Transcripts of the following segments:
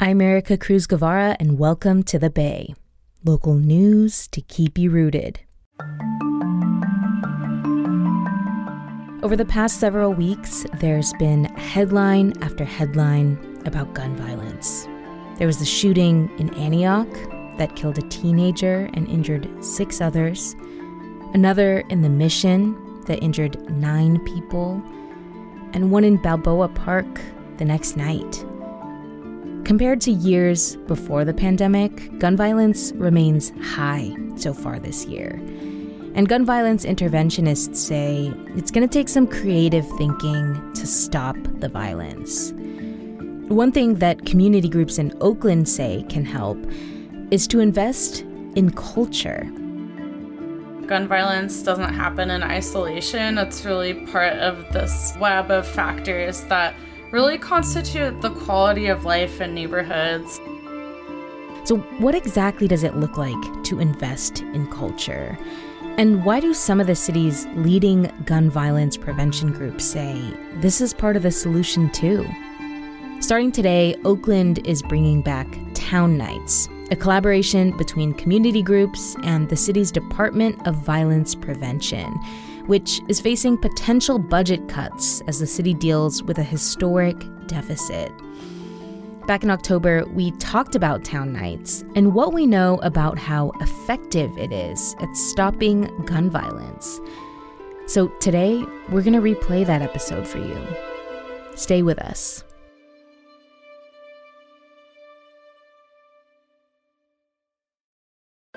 I'm Ericka Cruz Guevarra, and welcome to The Bay. Local news to keep you rooted. Over the past several weeks, there's been headline after headline about gun violence. There was the shooting in Antioch that killed a teenager and injured six others, another in the Mission that injured nine people, and one in Balboa Park the next night. Compared to years before the pandemic, gun violence remains high so far this year. And gun violence interventionists say it's going to take some creative thinking to stop the violence. One thing that community groups in Oakland say can help is to invest in culture. Gun violence doesn't happen in isolation. It's really part of this web of factors that really constitute the quality of life in neighborhoods. So, what exactly does it look like to invest in culture? And why do some of the city's leading gun violence prevention groups say this is part of the solution too? Starting today, Oakland is bringing back Town Nights, a collaboration between community groups and the city's Department of Violence Prevention which is facing potential budget cuts as the city deals with a historic deficit. Back in October, we talked about Town Nights and what we know about how effective it is at stopping gun violence. So today, we're going to replay that episode for you. Stay with us.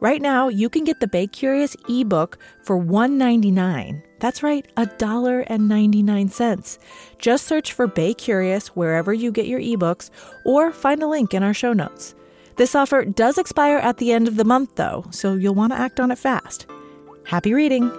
Right now, you can get the Bay Curious ebook for $1.99. That's right, $1.99. Just search for Bay Curious wherever you get your ebooks or find a link in our show notes. This offer does expire at the end of the month, though, so you'll want to act on it fast. Happy reading!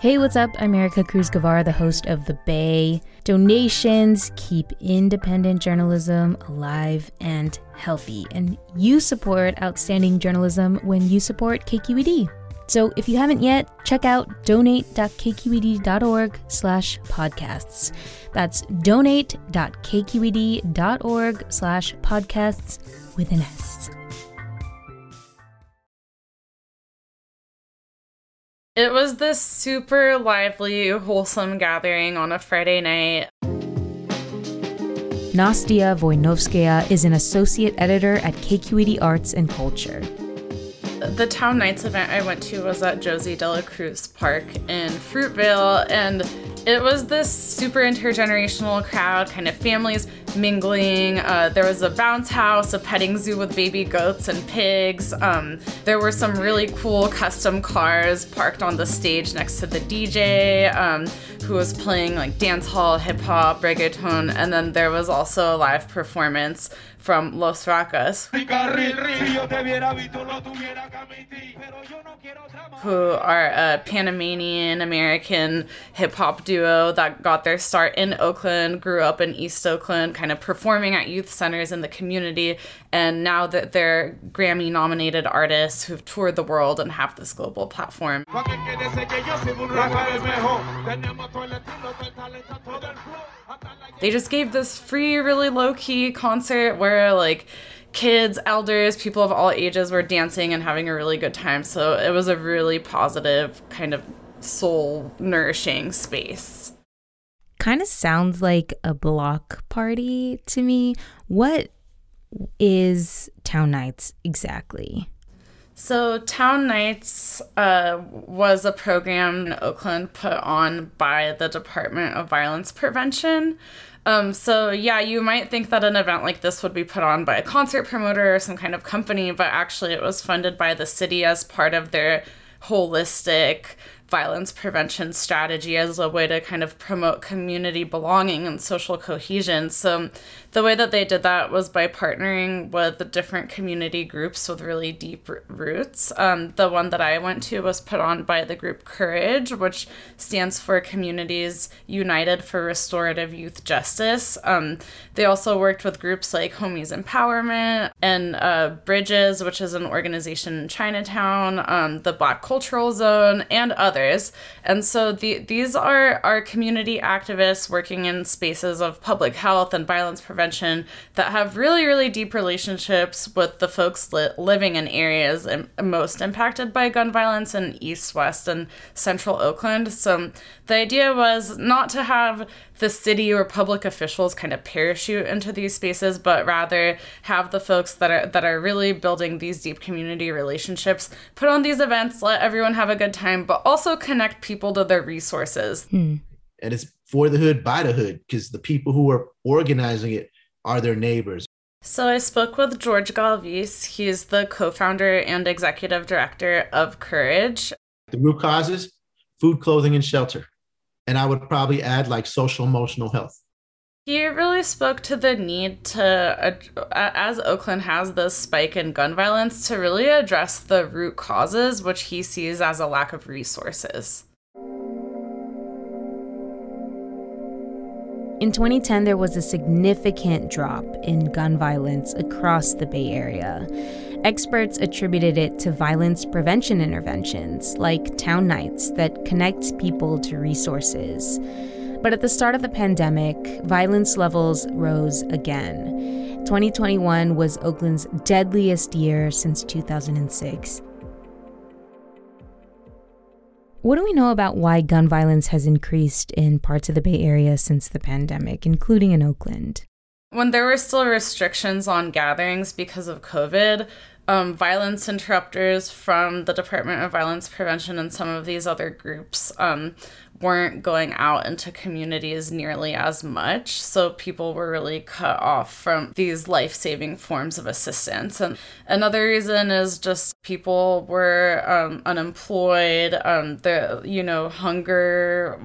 Hey, what's up? I'm Ericka Cruz Guevarra, the host of The Bay. Donations keep independent journalism alive and healthy, and you support outstanding journalism when you support KQED. So if you haven't yet, check out donate.kqed.org slash podcasts. That's donate.kqed.org slash podcasts with an S. It was this super lively, wholesome gathering on a Friday night. Nastia Voynovskaya is an associate editor at KQED Arts and Culture. The Town Nights event I went to was at Josie De La Cruz Park in Fruitvale, and it was this super intergenerational crowd, kind of families mingling. Uh, there was a bounce house, a petting zoo with baby goats and pigs. Um, there were some really cool custom cars parked on the stage next to the DJ, um, who was playing like dance hall, hip hop, reggaeton, and then there was also a live performance from Los Rakas, who are a Panamanian American hip hop duo that got their start in Oakland, grew up in East Oakland, kind of performing at youth centers in the community. And now that they're Grammy nominated artists who've toured the world and have this global platform. They just gave this free, really low key concert where, like, kids, elders, people of all ages were dancing and having a really good time. So it was a really positive, kind of soul nourishing space. Kind of sounds like a block party to me. What is Town Nights exactly? So, Town Nights uh, was a program in Oakland put on by the Department of Violence Prevention. Um, so, yeah, you might think that an event like this would be put on by a concert promoter or some kind of company, but actually, it was funded by the city as part of their holistic violence prevention strategy as a way to kind of promote community belonging and social cohesion. So, the way that they did that was by partnering with different community groups with really deep roots. Um, the one that I went to was put on by the group CURYJ, which stands for Communities United for Restorative Youth Justice. Um, they also worked with groups like Homies Empowerment and uh, Bridges, which is an organization in Chinatown, um, the Black Cultural Zone, and others. And so the, these are our community activists working in spaces of public health and violence prevention prevention that have really, really deep relationships with the folks li- living in areas most impacted by gun violence in East, West, and Central Oakland. So the idea was not to have the city or public officials kind of parachute into these spaces, but rather have the folks that are that are really building these deep community relationships put on these events, let everyone have a good time, but also connect people to their resources. Hmm. And it's for the hood by the hood because the people who are organizing it are their neighbors. So I spoke with George Galvis. He's the co-founder and executive director of CURYJ. The root causes: food, clothing, and shelter. And I would probably add like social emotional health. He really spoke to the need to, as Oakland has this spike in gun violence, to really address the root causes, which he sees as a lack of resources. In 2010, there was a significant drop in gun violence across the Bay Area. Experts attributed it to violence prevention interventions like town nights that connect people to resources. But at the start of the pandemic, violence levels rose again. 2021 was Oakland's deadliest year since 2006. What do we know about why gun violence has increased in parts of the Bay Area since the pandemic, including in Oakland? When there were still restrictions on gatherings because of COVID, um, violence interrupters from the Department of Violence Prevention and some of these other groups um, weren't going out into communities nearly as much. So people were really cut off from these life saving forms of assistance. And another reason is just people were um, unemployed. Um, the, you know, hunger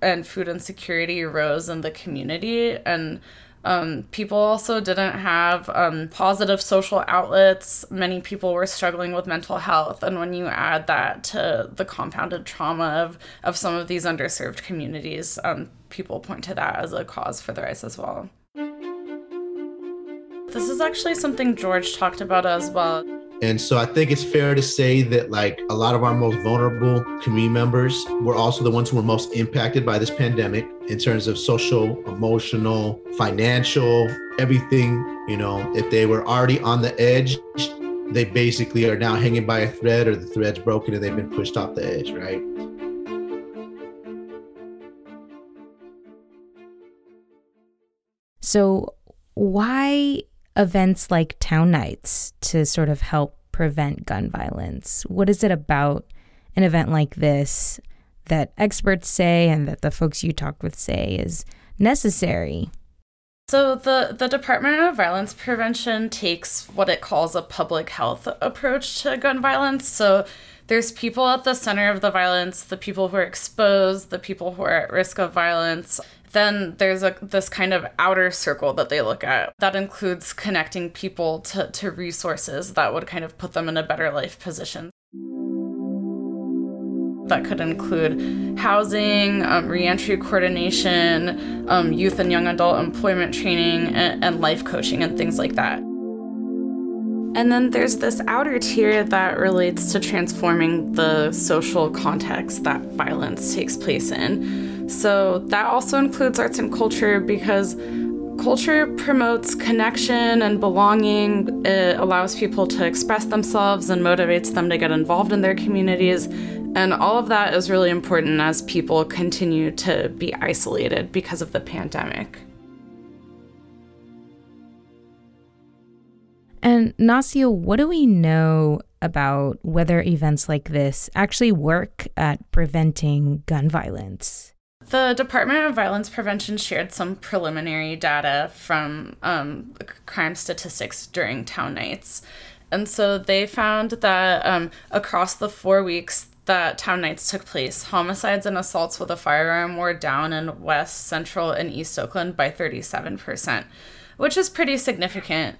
and food insecurity rose in the community. And um, people also didn't have um, positive social outlets. Many people were struggling with mental health. And when you add that to the compounded trauma of, of some of these underserved communities, um, people point to that as a cause for the rise as well. This is actually something George talked about as well. And so I think it's fair to say that like a lot of our most vulnerable community members were also the ones who were most impacted by this pandemic in terms of social, emotional, financial, everything, you know, if they were already on the edge, they basically are now hanging by a thread or the thread's broken and they've been pushed off the edge, right? So why events like town nights to sort of help prevent gun violence? What is it about an event like this that experts say and that the folks you talked with say is necessary? So the the Department of Violence Prevention takes what it calls a public health approach to gun violence. So there's people at the center of the violence, the people who are exposed, the people who are at risk of violence, then there's a this kind of outer circle that they look at that includes connecting people to, to resources that would kind of put them in a better life position That could include housing, um, reentry coordination, um, youth and young adult employment training, and, and life coaching, and things like that. And then there's this outer tier that relates to transforming the social context that violence takes place in. So that also includes arts and culture because culture promotes connection and belonging. It allows people to express themselves and motivates them to get involved in their communities. And all of that is really important as people continue to be isolated because of the pandemic. And Nastia, what do we know about whether events like this actually work at preventing gun violence? The Department of Violence Prevention shared some preliminary data from um, crime statistics during town nights. And so they found that um, across the four weeks that town nights took place, homicides and assaults with a firearm were down in West, Central, and East Oakland by 37%, which is pretty significant.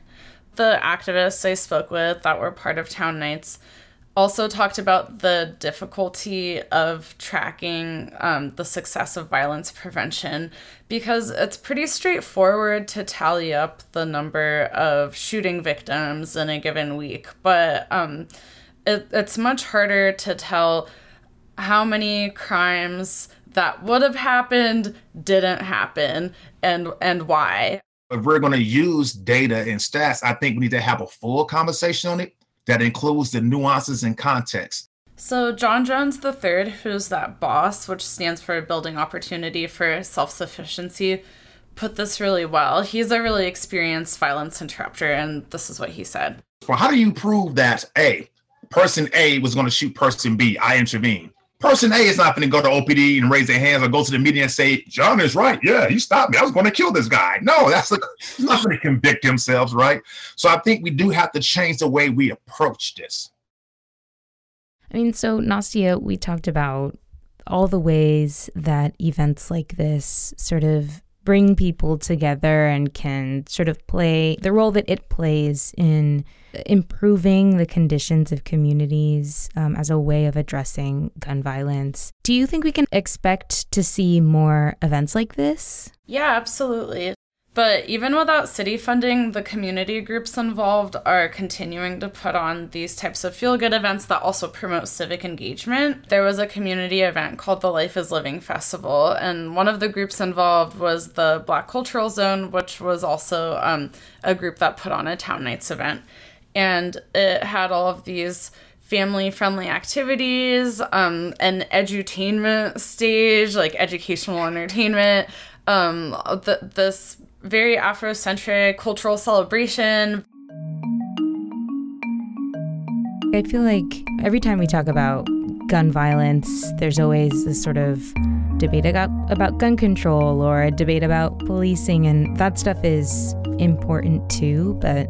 The activists I spoke with that were part of Town Nights also talked about the difficulty of tracking um, the success of violence prevention because it's pretty straightforward to tally up the number of shooting victims in a given week, but um, it, it's much harder to tell how many crimes that would have happened didn't happen and and why if we're going to use data and stats, I think we need to have a full conversation on it that includes the nuances and context. So, John Jones III, who's that boss, which stands for Building Opportunity for Self Sufficiency, put this really well. He's a really experienced violence interrupter, and this is what he said. Well, how do you prove that A, person A was going to shoot person B? I intervene. Person A is not going to go to OPD and raise their hands or go to the media and say, John is right. Yeah, he stopped me. I was going to kill this guy. No, that's the, he's not going to convict themselves, right? So I think we do have to change the way we approach this. I mean, so Nastia, we talked about all the ways that events like this sort of bring people together and can sort of play the role that it plays in improving the conditions of communities um, as a way of addressing gun violence. Do you think we can expect to see more events like this? Yeah, absolutely. But even without city funding, the community groups involved are continuing to put on these types of feel good events that also promote civic engagement. There was a community event called the Life is Living Festival, and one of the groups involved was the Black Cultural Zone, which was also um, a group that put on a Town Nights event. And it had all of these family friendly activities, um, an edutainment stage, like educational entertainment. Um, th- this very Afrocentric cultural celebration. I feel like every time we talk about gun violence, there's always this sort of debate about, about gun control or a debate about policing, and that stuff is important too. But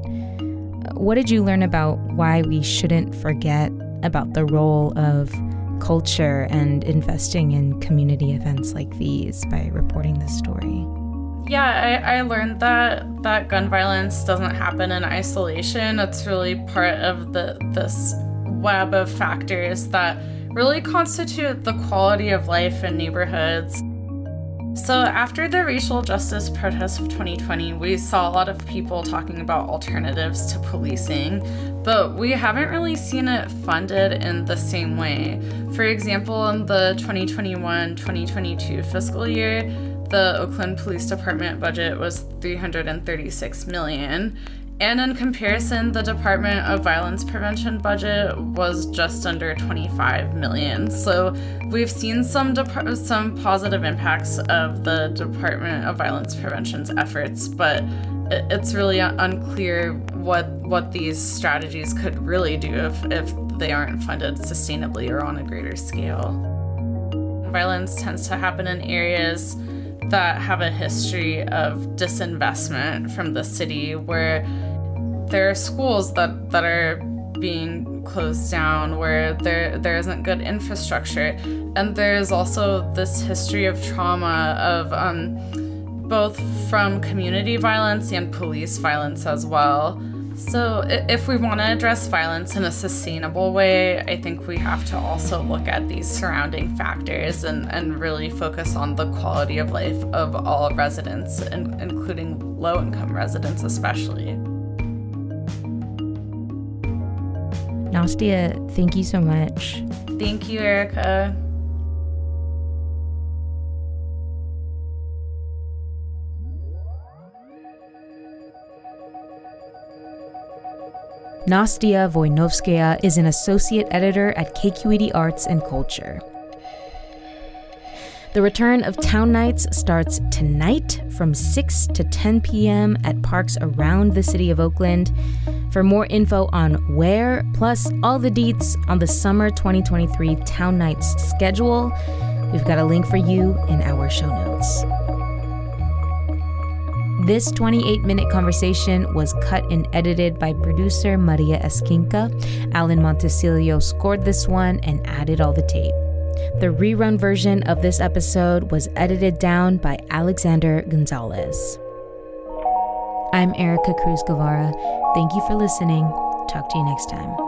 what did you learn about why we shouldn't forget about the role of culture and investing in community events like these by reporting this story? Yeah, I, I learned that that gun violence doesn't happen in isolation. It's really part of the this web of factors that really constitute the quality of life in neighborhoods. So, after the racial justice protests of 2020, we saw a lot of people talking about alternatives to policing, but we haven't really seen it funded in the same way. For example, in the 2021 2022 fiscal year, the Oakland Police Department budget was 336 million. And in comparison, the Department of Violence Prevention budget was just under 25 million. So we've seen some some positive impacts of the Department of Violence Prevention's efforts, but it's really unclear what what these strategies could really do if, if they aren't funded sustainably or on a greater scale. Violence tends to happen in areas that have a history of disinvestment from the city where there are schools that, that are being closed down where there there isn't good infrastructure. And there's also this history of trauma of um, both from community violence and police violence as well So, if we want to address violence in a sustainable way, I think we have to also look at these surrounding factors and, and really focus on the quality of life of all residents, including low income residents, especially. Nastia, thank you so much. Thank you, Ericka. Nastia Voynovskaya is an associate editor at KQED Arts and Culture. The return of Town Nights starts tonight from 6 to 10 p.m. at parks around the city of Oakland. For more info on where, plus all the deets on the summer 2023 Town Nights schedule, we've got a link for you in our show notes. This 28 minute conversation was cut and edited by producer Maria Esquinca. Alan Montecillo scored this one and added all the tape. The rerun version of this episode was edited down by Alexander Gonzalez. I'm Ericka Cruz Guevarra. Thank you for listening. Talk to you next time.